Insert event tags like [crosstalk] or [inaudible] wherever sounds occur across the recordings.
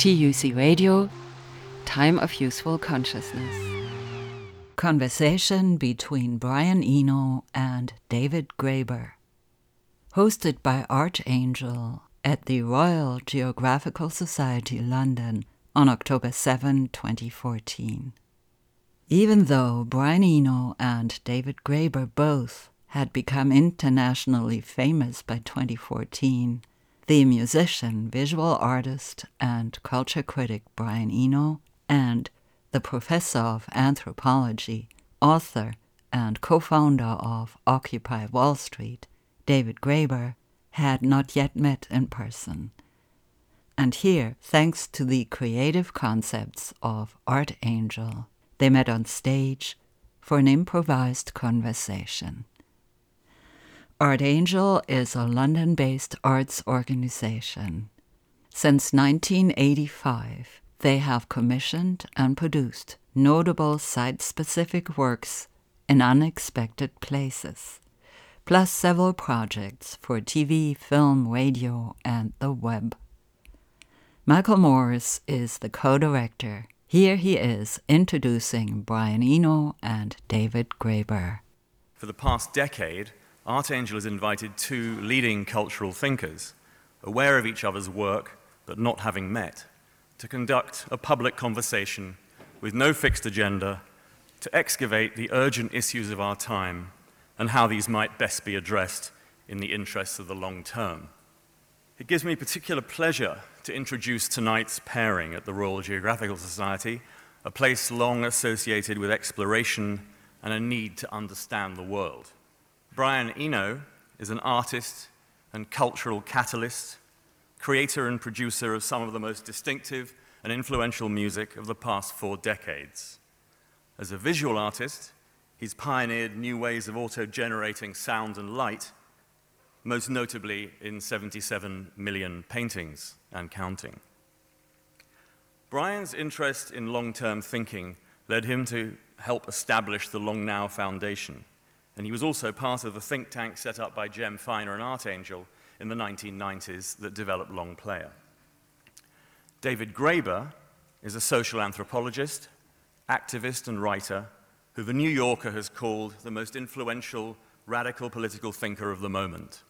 TUC Radio, Time of Useful Consciousness. Conversation between Brian Eno and David Graeber. Hosted by Artangel at the Royal Geographical Society London on October 7, 2014. Even though Brian Eno and David Graeber both had become internationally famous by 2014, the musician, visual artist, and culture critic Brian Eno, and the professor of anthropology, author, and co founder of Occupy Wall Street, David Graeber, had not yet met in person. And here, thanks to the creative concepts of Artangel, they met on stage for an improvised conversation. Artangel is a London based arts organization. Since 1985, they have commissioned and produced notable site specific works in unexpected places, plus several projects for TV, film, radio, and the web. Michael Morris is the co director. Here he is introducing Brian Eno and David Graeber. For the past decade, Artangel has invited two leading cultural thinkers, aware of each other's work but not having met, to conduct a public conversation with no fixed agenda to excavate the urgent issues of our time and how these might best be addressed in the interests of the long term. It gives me particular pleasure to introduce tonight's pairing at the Royal Geographical Society, a place long associated with exploration and a need to understand the world. Brian Eno is an artist and cultural catalyst, creator and producer of some of the most distinctive and influential music of the past four decades. As a visual artist, he's pioneered new ways of auto generating sound and light, most notably in 77 million paintings and counting. Brian's interest in long term thinking led him to help establish the Long Now Foundation and he was also part of the think tank set up by Jem Finer and Artangel in the 1990s that developed Longplayer. David Graeber is a social anthropologist, activist, and writer who the New Yorker has called the most influential radical political thinker of the moment.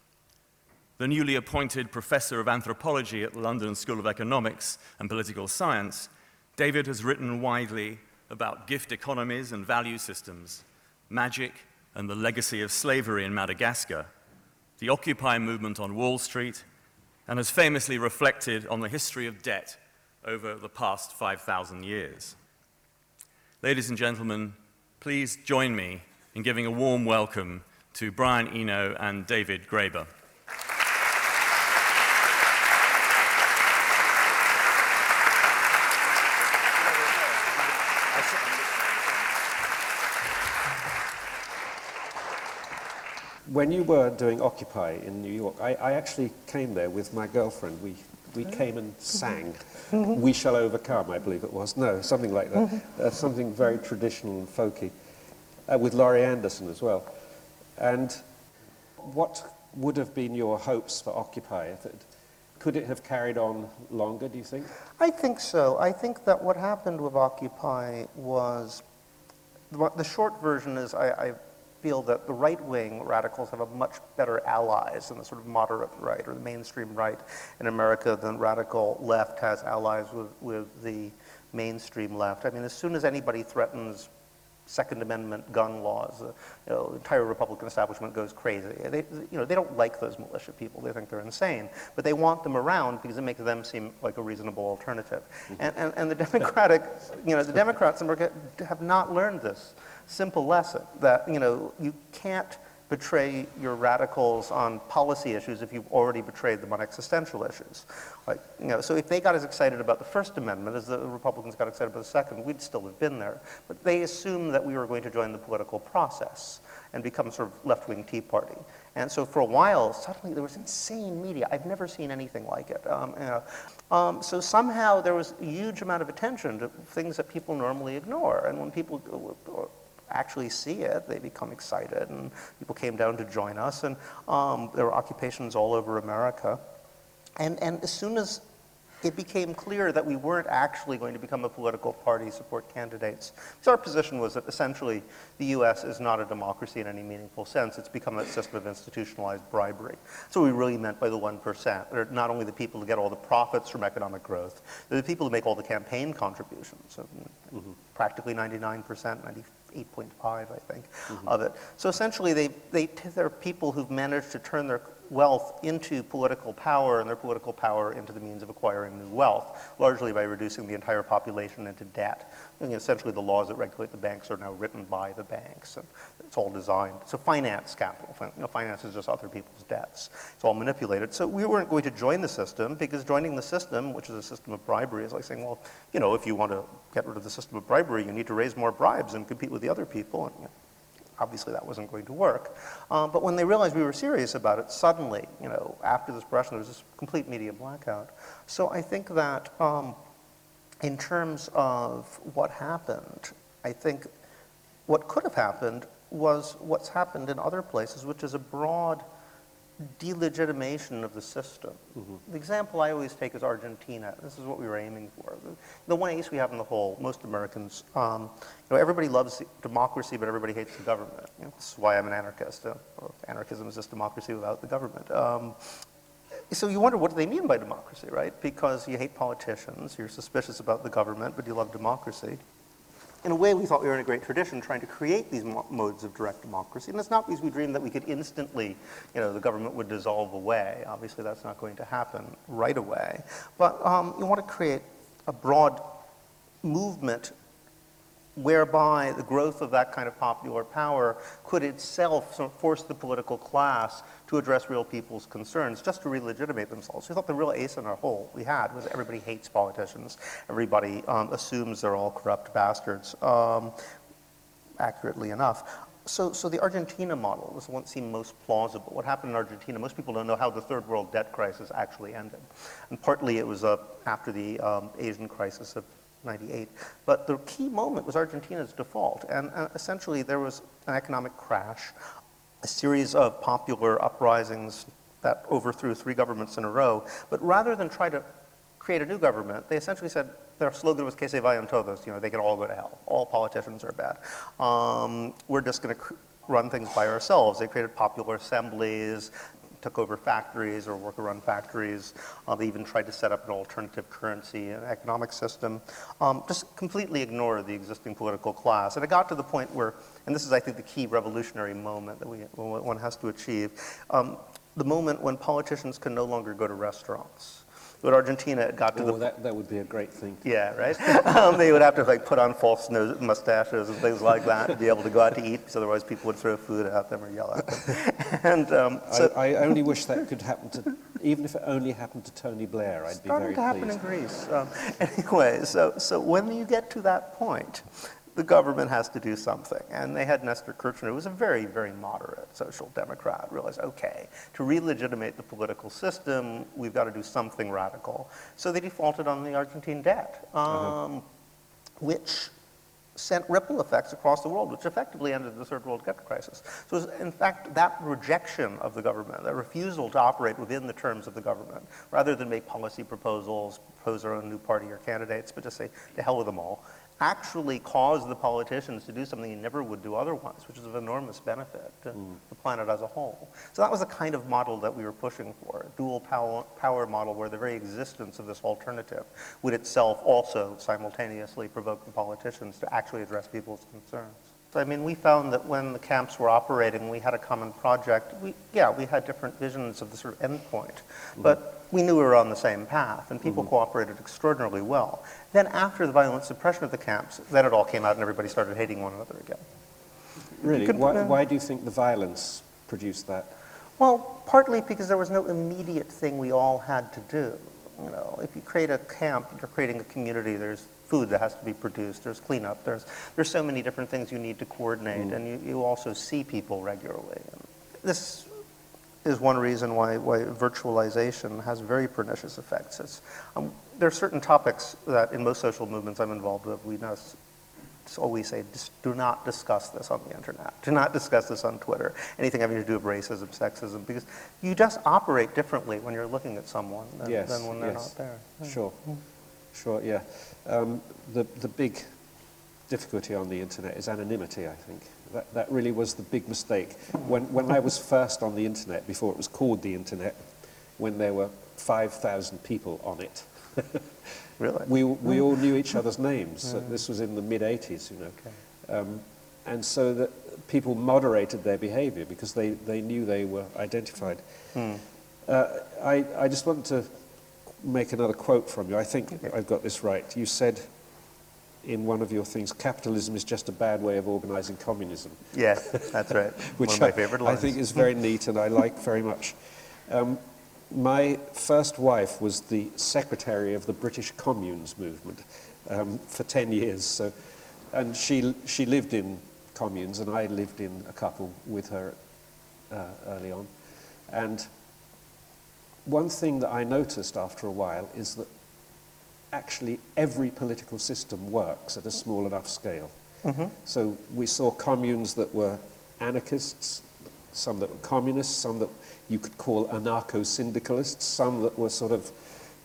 The newly appointed professor of anthropology at the London School of Economics and Political Science, David has written widely about gift economies and value systems, magic, and the legacy of slavery in Madagascar, the Occupy movement on Wall Street, and has famously reflected on the history of debt over the past 5,000 years. Ladies and gentlemen, please join me in giving a warm welcome to Brian Eno and David Graeber. When you were doing Occupy in New York, I, I actually came there with my girlfriend. We, we came and sang. Mm-hmm. We Shall Overcome, I believe it was. No, something like that. Mm-hmm. Uh, something very traditional and folky. Uh, with Laurie Anderson as well. And what would have been your hopes for Occupy? If it, could it have carried on longer, do you think? I think so. I think that what happened with Occupy was the short version is I, I feel that the right wing radicals have a much better allies than the sort of moderate right or the mainstream right in America than radical left has allies with, with the mainstream left. I mean, as soon as anybody threatens Second Amendment gun laws, uh, you know, the entire Republican establishment goes crazy. They, you know, they don't like those militia people. They think they're insane. But they want them around because it makes them seem like a reasonable alternative. And, and, and the Democratic, you know, the Democrats in America have not learned this simple lesson that, you know, you can't betray your radicals on policy issues if you've already betrayed them on existential issues. Like, you know, so if they got as excited about the First Amendment as the Republicans got excited about the Second, we'd still have been there. But they assumed that we were going to join the political process and become sort of left-wing Tea Party. And so for a while, suddenly there was insane media. I've never seen anything like it. Um, you know, um, so somehow there was a huge amount of attention to things that people normally ignore. And when people actually see it, they become excited, and people came down to join us, and um, there were occupations all over America. And, and as soon as it became clear that we weren't actually going to become a political party, support candidates. Our position was that essentially the U.S. is not a democracy in any meaningful sense. It's become a system of institutionalized bribery. So we really meant by the 1%. They're not only the people who get all the profits from economic growth, they're the people who make all the campaign contributions. So mm-hmm. practically 99%, 98.5, I think, mm-hmm. of it. So essentially, they, they, they're people who've managed to turn their wealth into political power and their political power into the means of acquiring new wealth, largely by reducing the entire population into debt. And essentially, the laws that regulate the banks are now written by the banks, and it's all designed. So finance capital, you know, finance is just other people's debts. It's all manipulated. So we weren't going to join the system because joining the system, which is a system of bribery, is like saying, well, you know, if you want to get rid of the system of bribery, you need to raise more bribes and compete with the other people. And, you know, obviously that wasn't going to work. Um, but when they realized we were serious about it, suddenly, you know, after this brush, there was this complete media blackout. So I think that um, in terms of what happened, I think what could have happened was what's happened in other places, which is a broad delegitimation of the system. Mm-hmm. The example I always take is Argentina. This is what we were aiming for. The, the one ace we have in the hole, most Americans, um, you know, everybody loves democracy, but everybody hates the government. You know, this is why I'm an anarchist. Uh, anarchism is just democracy without the government. Um, so you wonder what do they mean by democracy, right? Because you hate politicians, you're suspicious about the government, but you love democracy in a way, we thought we were in a great tradition trying to create these mo- modes of direct democracy. And it's not because we dreamed that we could instantly, you know, the government would dissolve away. Obviously, that's not going to happen right away. But um, you want to create a broad movement whereby the growth of that kind of popular power could itself force the political class to address real people's concerns, just to re-legitimate themselves. We thought the real ace in our hole we had was everybody hates politicians. Everybody um, assumes they're all corrupt bastards, um, accurately enough. So, so the Argentina model was the one that seemed most plausible. What happened in Argentina, most people don't know how the third world debt crisis actually ended. And partly it was uh, after the um, Asian crisis of 98. But the key moment was Argentina's default. And uh, essentially, there was an economic crash, a series of popular uprisings that overthrew three governments in a row. But rather than try to create a new government, they essentially said their slogan was que se vayan todos, you know, they can all go to hell. All politicians are bad. Um, we're just going to run things by ourselves. They created popular assemblies, took over factories or worker-run factories. Uh, they even tried to set up an alternative currency and economic system. Um, just completely ignore the existing political class. And it got to the point where, and this is, I think, the key revolutionary moment that we, one has to achieve, um, the moment when politicians can no longer go to restaurants. But Argentina got to oh, the that, that would be a great thing. Yeah, right. [laughs] um, they would have to like put on false nose, mustaches and things like that to be able to go out to eat, because otherwise people would throw food at them or yell at them. [laughs] and um, so I, I, only wish that could happen to, even if it only happened to Tony Blair, I'd be very pleased. Starting to happen in Greece. Um, [laughs] anyway, so so when you get to that point, the government has to do something. And they had Nestor Kirchner, who was a very, very moderate social democrat, realize, okay, to re-legitimate the political system, we've got to do something radical. So they defaulted on the Argentine debt, um, which sent ripple effects across the world, which effectively ended the third world debt crisis. So was, in fact, that rejection of the government, that refusal to operate within the terms of the government, rather than make policy proposals, propose our own new party or candidates, but just say, to hell with them all, actually cause the politicians to do something you never would do otherwise, which is of enormous benefit to mm. the planet as a whole. So that was the kind of model that we were pushing for, a dual power, power model where the very existence of this alternative would itself also simultaneously provoke the politicians to actually address people's concerns. So, I mean, we found that when the camps were operating, we had a common project. We, yeah, we had different visions of the sort of endpoint, mm. but we knew we were on the same path, and people mm-hmm. cooperated extraordinarily well. Then, after the violent suppression of the camps, then it all came out, and everybody started hating one another again. Really? Why, why do you think the violence produced that? Well, partly because there was no immediate thing we all had to do. You know, if you create a camp, you're creating a community. There's food that has to be produced. There's cleanup. There's there's so many different things you need to coordinate, mm. and you, you also see people regularly. And this is one reason why, why virtualization has very pernicious effects. Um, there are certain topics that in most social movements I'm involved with, we know always say, do not discuss this on the internet. Do not discuss this on Twitter. Anything having to do with racism, sexism, because you just operate differently when you're looking at someone than, yes, than when they're yes. not there. Sure, sure, yeah. Um, the, the big difficulty on the internet is anonymity, I think. That, that really was the big mistake. When, when I was first on the internet, before it was called the internet, when there were 5,000 people on it, [laughs] Really? we, we all knew each other's names. [laughs] So this was in the mid 80s, you know. Um, and so that people moderated their behavior because they, they knew they were identified. Uh, I, I just want to make another quote from you. I think I've got this right. You said in one of your things, capitalism is just a bad way of organizing communism, Yes, that's right. which [laughs] one of my I, favorite I think is very [laughs] neat and I like very much. Um, my first wife was the secretary of the British Communes movement um, for 10 years. So, and she, she lived in communes and I lived in a couple with her uh, early on. And one thing that I noticed after a while is that actually every political system works at a small enough scale. Mm-hmm. So we saw communes that were anarchists, some that were communists, some that you could call anarcho-syndicalists, some that were sort of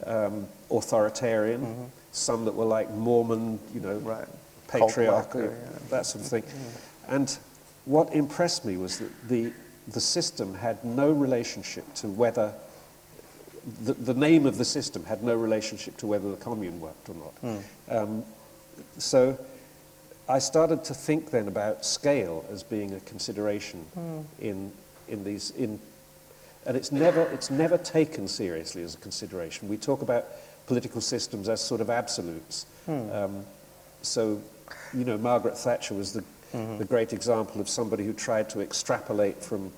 um, authoritarian, mm-hmm. some that were like Mormon, you know, Right. patriarchal, yeah. that sort of thing. Mm-hmm. And what impressed me was that the, the system had no relationship to whether, the, the name of the system had no relationship to whether the commune worked or not. Um, so I started to think then about scale as being a consideration in, in these, in, and it's never, it's never taken seriously as a consideration. We talk about political systems as sort of absolutes. Um, so, you know, Margaret Thatcher was the, the great example of somebody who tried to extrapolate from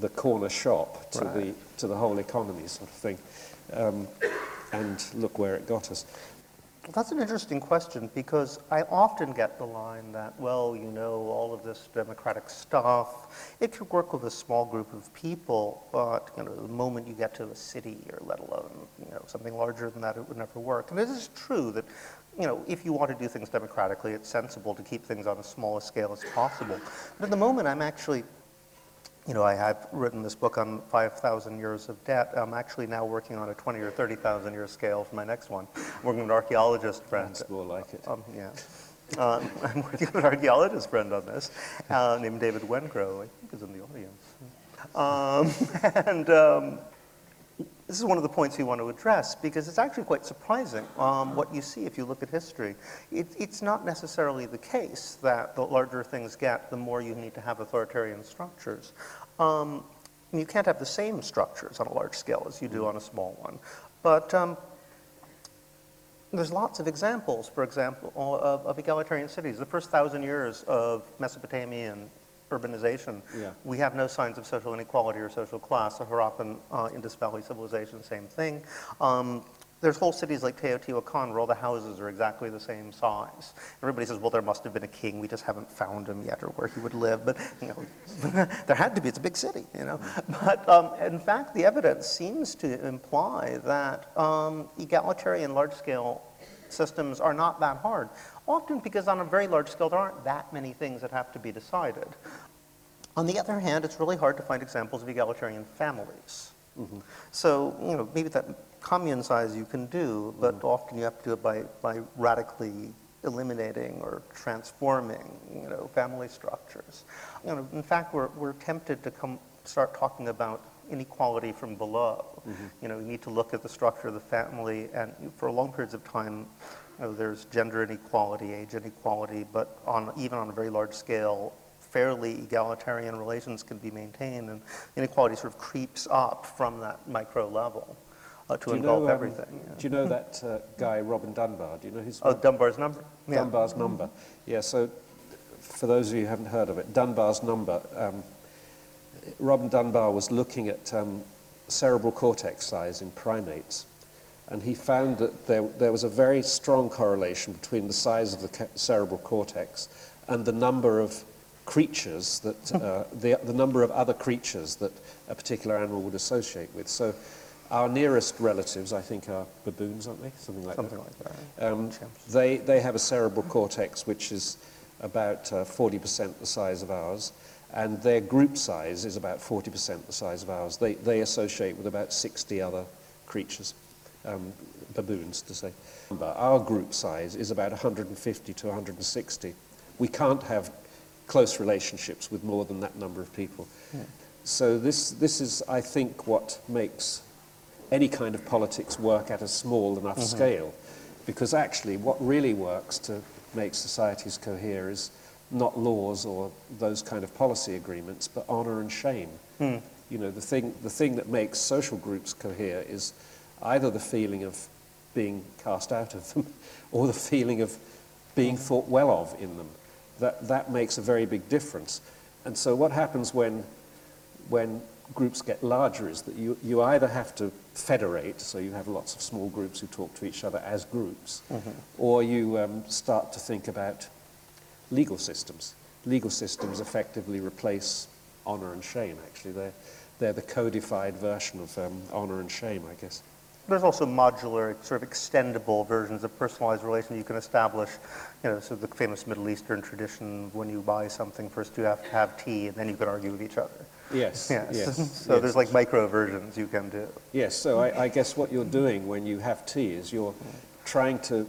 the corner shop to, the, to the whole economy sort of thing. Um, and look where it got us. Well, That's an interesting question because I often get the line that, well, you know, all of this democratic stuff, it could work with a small group of people, but, you know, the moment you get to a city or let alone, you know, something larger than that, it would never work. And it is true that, you know, if you want to do things democratically, it's sensible to keep things on as small a scale as possible. But at the moment, I'm actually you know, I have written this book on 5,000 years of debt. I'm actually now working on a 20 or 30,000 year scale for my next one. I'm working with an archaeologist friend. That's more like it. Um, yeah. Um, [laughs] I'm working with an archaeologist friend on this uh, named David Wengrow. I think is in the audience. Um, [laughs] and um, this is one of the points we want to address because it's actually quite surprising um, what you see if you look at history. It, it's not necessarily the case that the larger things get, the more you need to have authoritarian structures. Um, you can't have the same structures on a large scale as you do on a small one. But um, there's lots of examples, for example, of, of egalitarian cities. The first thousand years of Mesopotamian urbanization, Yeah. we have no signs of social inequality or social class. The Harappan uh, Indus Valley civilization, same thing. Um, there's whole cities like Teotihuacan where all the houses are exactly the same size. Everybody says, well, there must have been a king. We just haven't found him yet or where he would live. But, you know, [laughs] there had to be. It's a big city, you know. But, um, in fact, the evidence seems to imply that um, egalitarian large-scale systems are not that hard. Often because on a very large scale, there aren't that many things that have to be decided. On the other hand, it's really hard to find examples of egalitarian families. Mm-hmm. So, you know, maybe that commune size you can do, but mm-hmm. often you have to do it by, by radically eliminating or transforming, you know, family structures. You know, in fact, we're, we're tempted to come, start talking about inequality from below. Mm-hmm. You know, you need to look at the structure of the family, and for long periods of time, you know, there's gender inequality, age inequality, but on, even on a very large scale, fairly egalitarian relations can be maintained, and inequality sort of creeps up from that micro level uh, to engulf know, um, everything. yeah. Do you know that uh, guy, Robin Dunbar? Do you know his Oh? Dunbar's number? Yeah. Dunbar's number. Yeah, so for those of you who haven't heard of it, Dunbar's number, um, Robin Dunbar was looking at um, cerebral cortex size in primates, and he found that there, there was a very strong correlation between the size of the cerebral cortex and the number of creatures that, uh, the, the number of other creatures that a particular animal would associate with. So our nearest relatives, I think, are baboons, aren't they? Something like Something that. like that. Um, they, they have a cerebral cortex which is about uh, 40% the size of ours, and their group size is about 40% the size of ours. They, they associate with about 60 other creatures, um, baboons to say. Our group size is about 150 to 160. We can't have close relationships with more than that number of people. So this, this is, I think, what makes any kind of politics work at a small enough mm-hmm. scale. Because actually, what really works to make societies cohere is not laws or those kind of policy agreements, but honor and shame. Hmm. You know, the thing, the thing that makes social groups cohere is either the feeling of being cast out of them [laughs] or the feeling of being thought well of in them. That, that makes a very big difference. And so, what happens when when groups get larger is that you, you either have to federate, so you have lots of small groups who talk to each other as groups, or you um, start to think about legal systems. Legal systems effectively replace honor and shame, actually. They're, they're the codified version of um, honor and shame, I guess. There's also modular, sort of extendable versions of personalized relations you can establish. You know, so the famous Middle Eastern tradition, when you buy something, first you have to have tea, and then you can argue with each other. Yes, [laughs] Yes. yes. so yes. there's like micro versions you can do. Yes, so I, I guess what you're doing when you have tea is you're trying to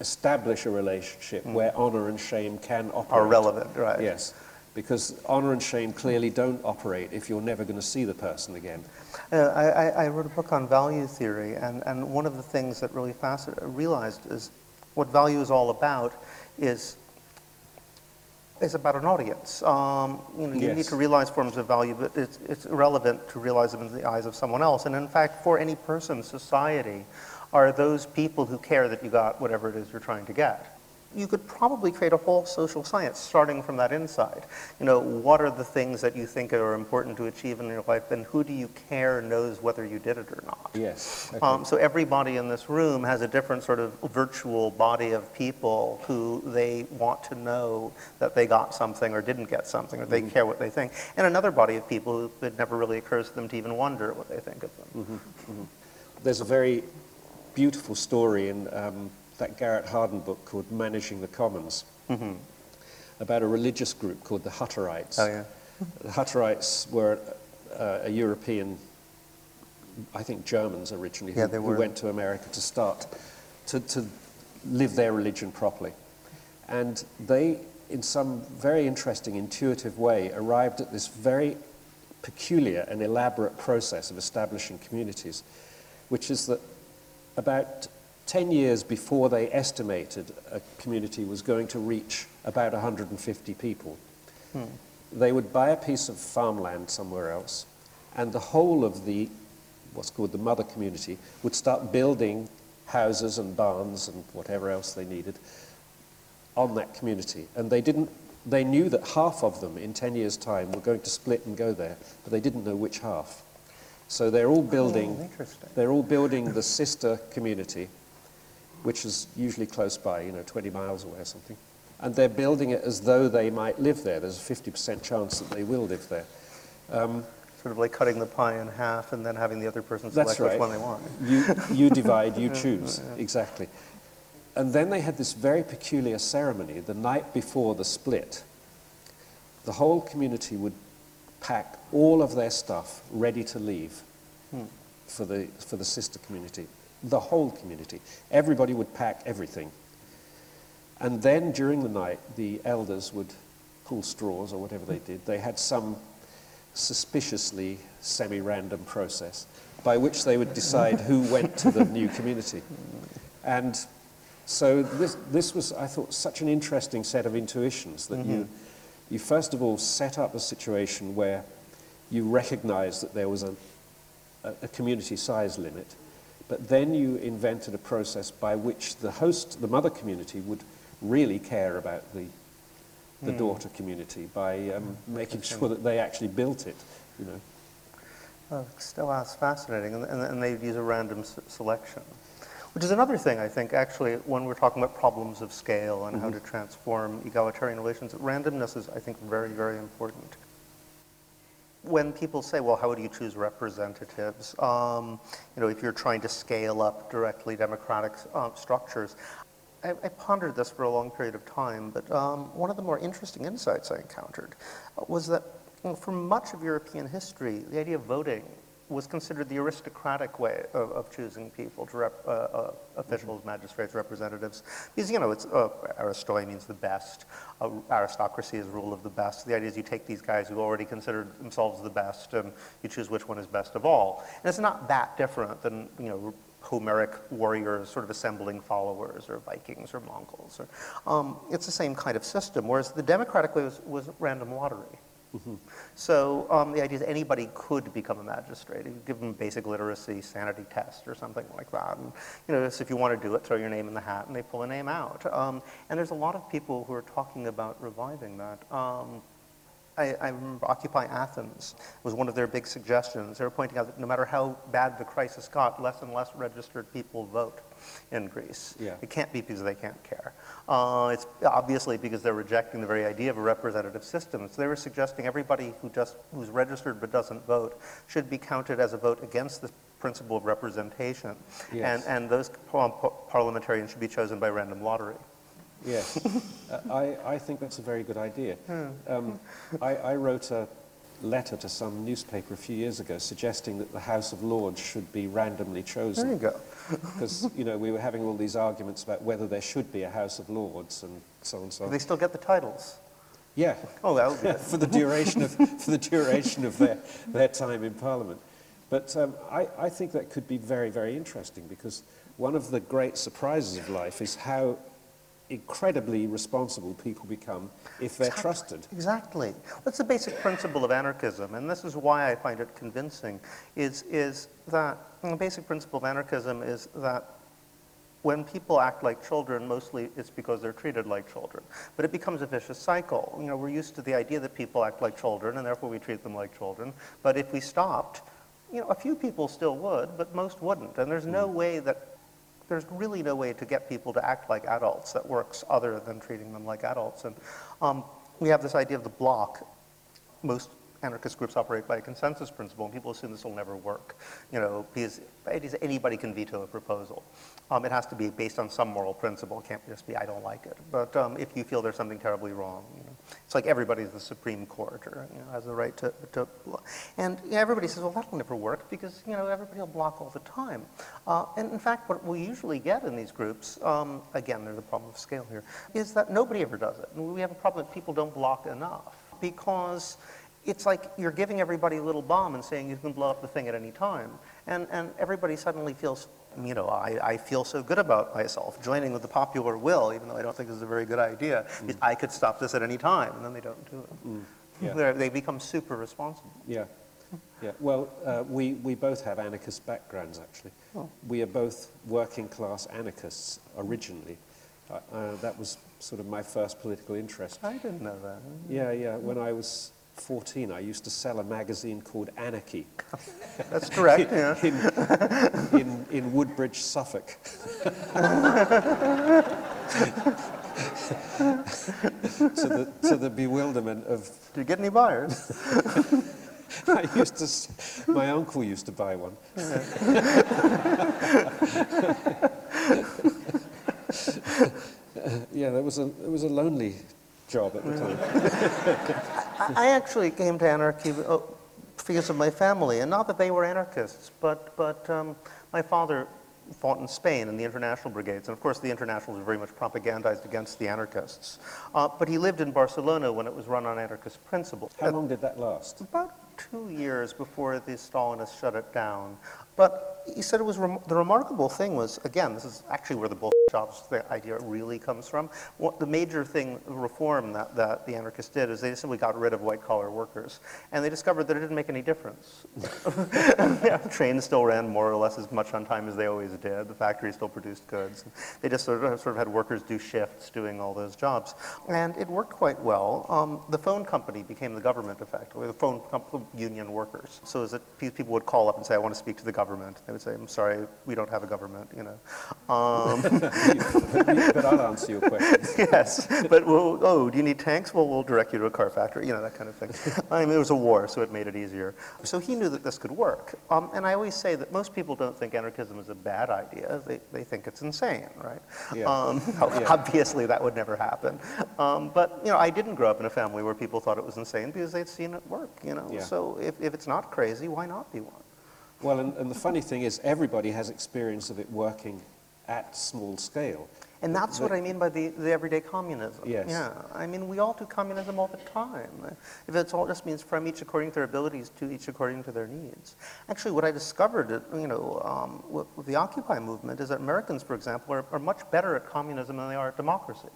establish a relationship mm. where honor and shame can operate. Are relevant, right? Yes, because honor and shame clearly don't operate if you're never going to see the person again. Uh, I, I- I wrote a book on value theory, and, and one of the things that really fascinated, realized is what value is all about is is about an audience. Um, you know, you need to realize forms of value, but it's, it's irrelevant to realize them in the eyes of someone else. And in fact, for any person, society are those people who care that you got whatever it is you're trying to get. You could probably create a whole social science starting from that inside. You know, what are the things that you think are important to achieve in your life, and who do you care knows whether you did it or not? Yes. okay. Um, so everybody in this room has a different sort of virtual body of people who they want to know that they got something or didn't get something, or they care what they think, and another body of people who it never really occurs to them to even wonder what they think of them. There's a very beautiful story in um, that Garrett Hardin book called Managing the Commons about a religious group called the Hutterites. Oh yeah. The Hutterites were uh, a European, I think Germans originally, Yeah, who, they who went to America to start to, to live their religion properly. And they, in some very interesting, intuitive way, arrived at this very peculiar and elaborate process of establishing communities, which is that about 10 years before they estimated a community was going to reach about 150 people, hmm. they would buy a piece of farmland somewhere else, and the whole of the, what's called the mother community, would start building houses and barns and whatever else they needed on that community. And they didn't, they knew that half of them in 10 years' time were going to split and go there, but they didn't know which half. So they're all hmm, building, Oh, they're all building the sister community, which is usually close by, you know, 20 miles away or something. And they're building it as though they might live there. There's a 50% chance that they will live there. Um, sort of like cutting the pie in half and then having the other person select which one they want. You, you [laughs] divide, you choose. Exactly. And then they had this very peculiar ceremony the night before the split. The whole community would pack all of their stuff ready to leave hmm. for, the, for the sister community. The whole community. Everybody would pack everything. And then during the night, the elders would pull straws or whatever they did. They had some suspiciously semi random process by which they would decide who went to the new community. And so this, this was, I thought, such an interesting set of intuitions that you, mm-hmm. you first of all set up a situation where you recognized that there was a, a, a community size limit, but then you invented a process by which the host, the mother community, would really care about the, the hmm. daughter community by um, hmm. making sure that they actually built it, you know. Oh, still that's fascinating, and, and, and they'd use a random s- selection. Which is another thing, I think, actually, when we're talking about problems of scale and how mm-hmm. to transform egalitarian relations, randomness is, I think, very, very important. When people say, well, how do you choose representatives? Um, you know, if you're trying to scale up directly democratic uh, structures, I, I, pondered this for a long period of time, but um, one of the more interesting insights I encountered was that for much of European history, the idea of voting was considered the aristocratic way of, of choosing people to rep, uh, uh, officials, magistrates, representatives. Because, you know, it's, uh, aristoi means the best. Uh, aristocracy is rule of the best. The idea is you take these guys who already considered themselves the best and you choose which one is best of all. And it's not that different than, you know, Homeric warriors sort of assembling followers or Vikings or Mongols. Or, um, it's the same kind of system, whereas the democratic way was, was random lottery. Mm-hmm. So um, the idea is anybody could become a magistrate. You give them basic literacy, sanity test, or something like that. And you know, if you want to do it, throw your name in the hat, and they pull a name out. Um, and there's a lot of people who are talking about reviving that. Um, I, I, remember Occupy Athens was one of their big suggestions. They were pointing out that no matter how bad the crisis got, less and less registered people vote in Greece. Yeah. It can't be because they can't care. Uh, it's obviously because they're rejecting the very idea of a representative system. So they were suggesting everybody who just who's registered but doesn't vote should be counted as a vote against the principle of representation. Yes. And, and those par- parliamentarians should be chosen by random lottery. Yes, [laughs] uh, I, I think that's a very good idea. Um, I, I wrote a letter to some newspaper a few years ago suggesting that the House of Lords should be randomly chosen. There you go. [laughs] Because, you know, we were having all these arguments about whether there should be a House of Lords and so on and so Do on. they still get the titles? Yeah, Oh, that would be [laughs] good. for the duration of, for the duration of their, their time in Parliament. But um, I, I think that could be very, very interesting because one of the great surprises of life is how incredibly responsible people become if they're Exactly. trusted. Exactly. That's the basic principle of anarchism, and this is why I find it convincing, is, is that the basic principle of anarchism is that when people act like children, mostly it's because they're treated like children. But it becomes a vicious cycle. You know, we're used to the idea that people act like children, and therefore we treat them like children. But if we stopped, you know, a few people still would, but most wouldn't. And there's no hmm. way that there's really no way to get people to act like adults that works other than treating them like adults. And um, we have this idea of the block. Most anarchist groups operate by a consensus principle, and people assume this will never work. You know, because anybody can veto a proposal. Um, it has to be based on some moral principle. It can't just be I don't like it. But um, if you feel there's something terribly wrong, you know, it's like everybody's the Supreme Court or you know, has the right to. to and you know, everybody says, well, that'll never work because you know everybody will block all the time. Uh, and in fact, what we usually get in these groups, um, again, there's a problem of scale here, is that nobody ever does it. And we have a problem that people don't block enough because it's like you're giving everybody a little bomb and saying you can blow up the thing at any time. And, and everybody suddenly feels, you know, I, I feel so good about myself, joining with the popular will, even though I don't think this is a very good idea. I could stop this at any time, and then they don't do it. Yeah. They're- They become super responsible. Yeah, yeah. Well, uh, we, we both have anarchist backgrounds, actually. We are both working class anarchists originally. Uh, uh, that was sort of my first political interest. I didn't know that. Yeah, yeah. When I was 14, I used to sell a magazine called Anarchy [laughs] That's correct, [laughs] yeah. in, in, in Woodbridge, Suffolk. [laughs] to, the, to the bewilderment of Did you get any buyers? I used to, my uncle used to buy one. yeah, that was a it was a lonely job at the time. I I actually came to anarchy uh, because of my family, and not that they were anarchists, but, but um, my father fought in Spain in the international brigades, and of course the internationals were very much propagandized against the anarchists. Uh, but he lived in Barcelona when it was run on anarchist principles. How long did that last? About two years before the Stalinists shut it down. But he said it was rem- the remarkable thing was again, this is actually where the bull [laughs] jobs the idea really comes from. What the major thing the reform that, that the anarchists did is they simply got rid of white collar workers, and they discovered that it didn't make any difference. Yeah, [laughs] the [laughs] trains still ran more or less as much on time as they always did. The factories still produced goods. They just sort of, sort of had workers do shifts doing all those jobs, and it worked quite well. Um, the phone company became the government effectively. The phone comp- union workers. So as it, people would call up and say, "I want to speak to the government." government. They would say, I'm sorry, we don't have a government, you know. [laughs] Um, but I'll answer your questions. [laughs] yes, but well, oh, do you need tanks? Well, we'll direct you to a car factory, you know, that kind of thing. [laughs] I mean, it was a war, so it made it easier. So he knew that this could work. Um, and I always say that most people don't think anarchism is a bad idea. They, they think it's insane, right? Yeah. Um, Yeah. Obviously, that would never happen. Um, but, you know, I didn't grow up in a family where people thought it was insane because they'd seen it work, you know. Yeah. So if, if it's not crazy, why not be one? Well, and, and the funny thing is, everybody has experience of it working at small scale. And that's what I mean by the, the everyday communism. Yes. Yeah. I mean, we all do communism all the time. If it's all just means from each according to their abilities to each according to their needs. Actually, what I discovered, you know, um, with, with the Occupy movement is that Americans, for example, are, are much better at communism than they are at democracy.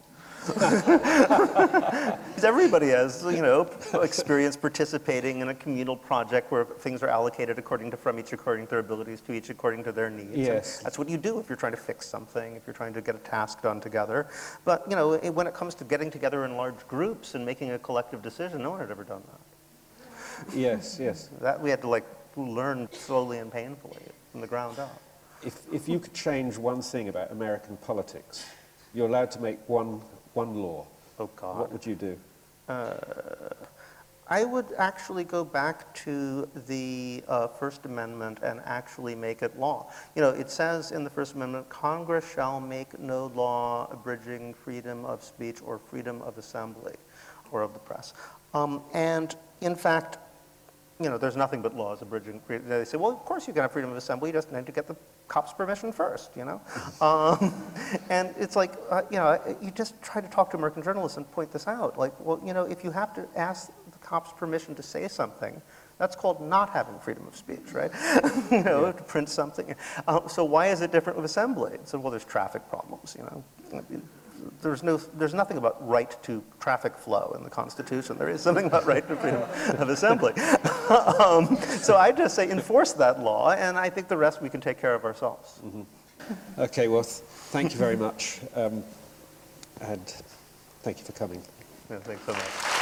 [laughs] Because everybody has, you know, experience participating in a communal project where things are allocated according to from each according to their abilities to each according to their needs. And Yes. that's what you do if you're trying to fix something, if you're trying to get a task done together. But, you know, when it comes to getting together in large groups and making a collective decision, no one had ever done that. Yes, yes. That we had to like learn slowly and painfully from the ground up. If, if you could change one thing about American politics, you're allowed to make one, one law. Oh God. What would you do? I would actually go back to the uh, First Amendment and actually make it law. You know, it says in the First Amendment, Congress shall make no law abridging freedom of speech or freedom of assembly or of the press. Um, and in fact, you know, there's nothing but laws abridging freedom. They say, well, of course you can have freedom of assembly, you just need to get the cops' permission first, you know? um, and it's like, uh, you know, you just try to talk to American journalists and point this out. Like, well, you know, if you have to ask the cops permission to say something, that's called not having freedom of speech, right? [laughs] you know, to print something. Uh, so why is it different with assembly? So, well, there's traffic problems, you know? There's, no, there's nothing about right to traffic flow in the Constitution. There is something about right to freedom of assembly. [laughs] um, so I just say enforce that law, and I think the rest we can take care of ourselves. Okay, well, th- thank you very much. Um, and thank you for coming. Yeah, thanks so much.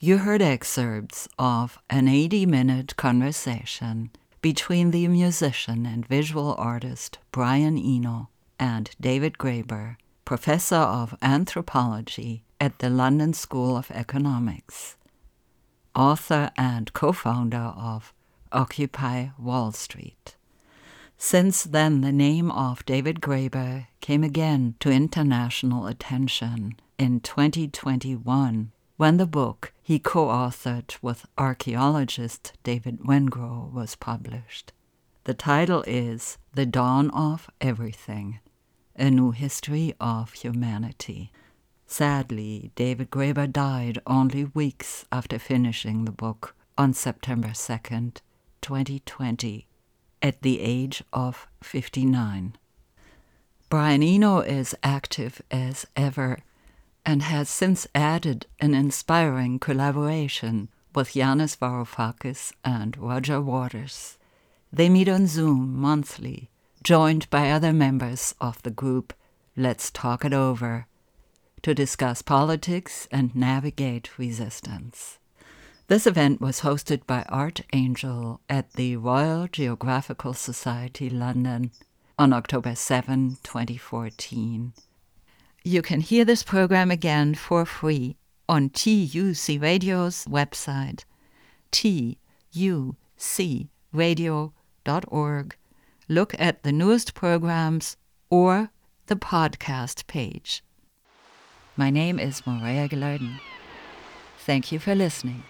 You heard excerpts of an 80 minute conversation between the musician and visual artist Brian Eno and David Graeber, professor of anthropology at the London School of Economics, author and co founder of Occupy Wall Street. Since then, the name of David Graeber came again to international attention in 2021 when the book he co authored with archaeologist David Wengrow was published. The title is The Dawn of Everything A New History of Humanity. Sadly, David Graeber died only weeks after finishing the book on September 2nd, 2020 at the age of 59. Brian Eno is active as ever and has since added an inspiring collaboration with Yanis Varoufakis and Roger Waters. They meet on Zoom monthly, joined by other members of the group Let's Talk It Over, to discuss politics and navigate resistance. This event was hosted by Art Angel at the Royal Geographical Society London on October 7, 2014. You can hear this program again for free on TUC Radio's website, tucradio.org. Look at the newest programs or the podcast page. My name is Maria Gilardin. Thank you for listening.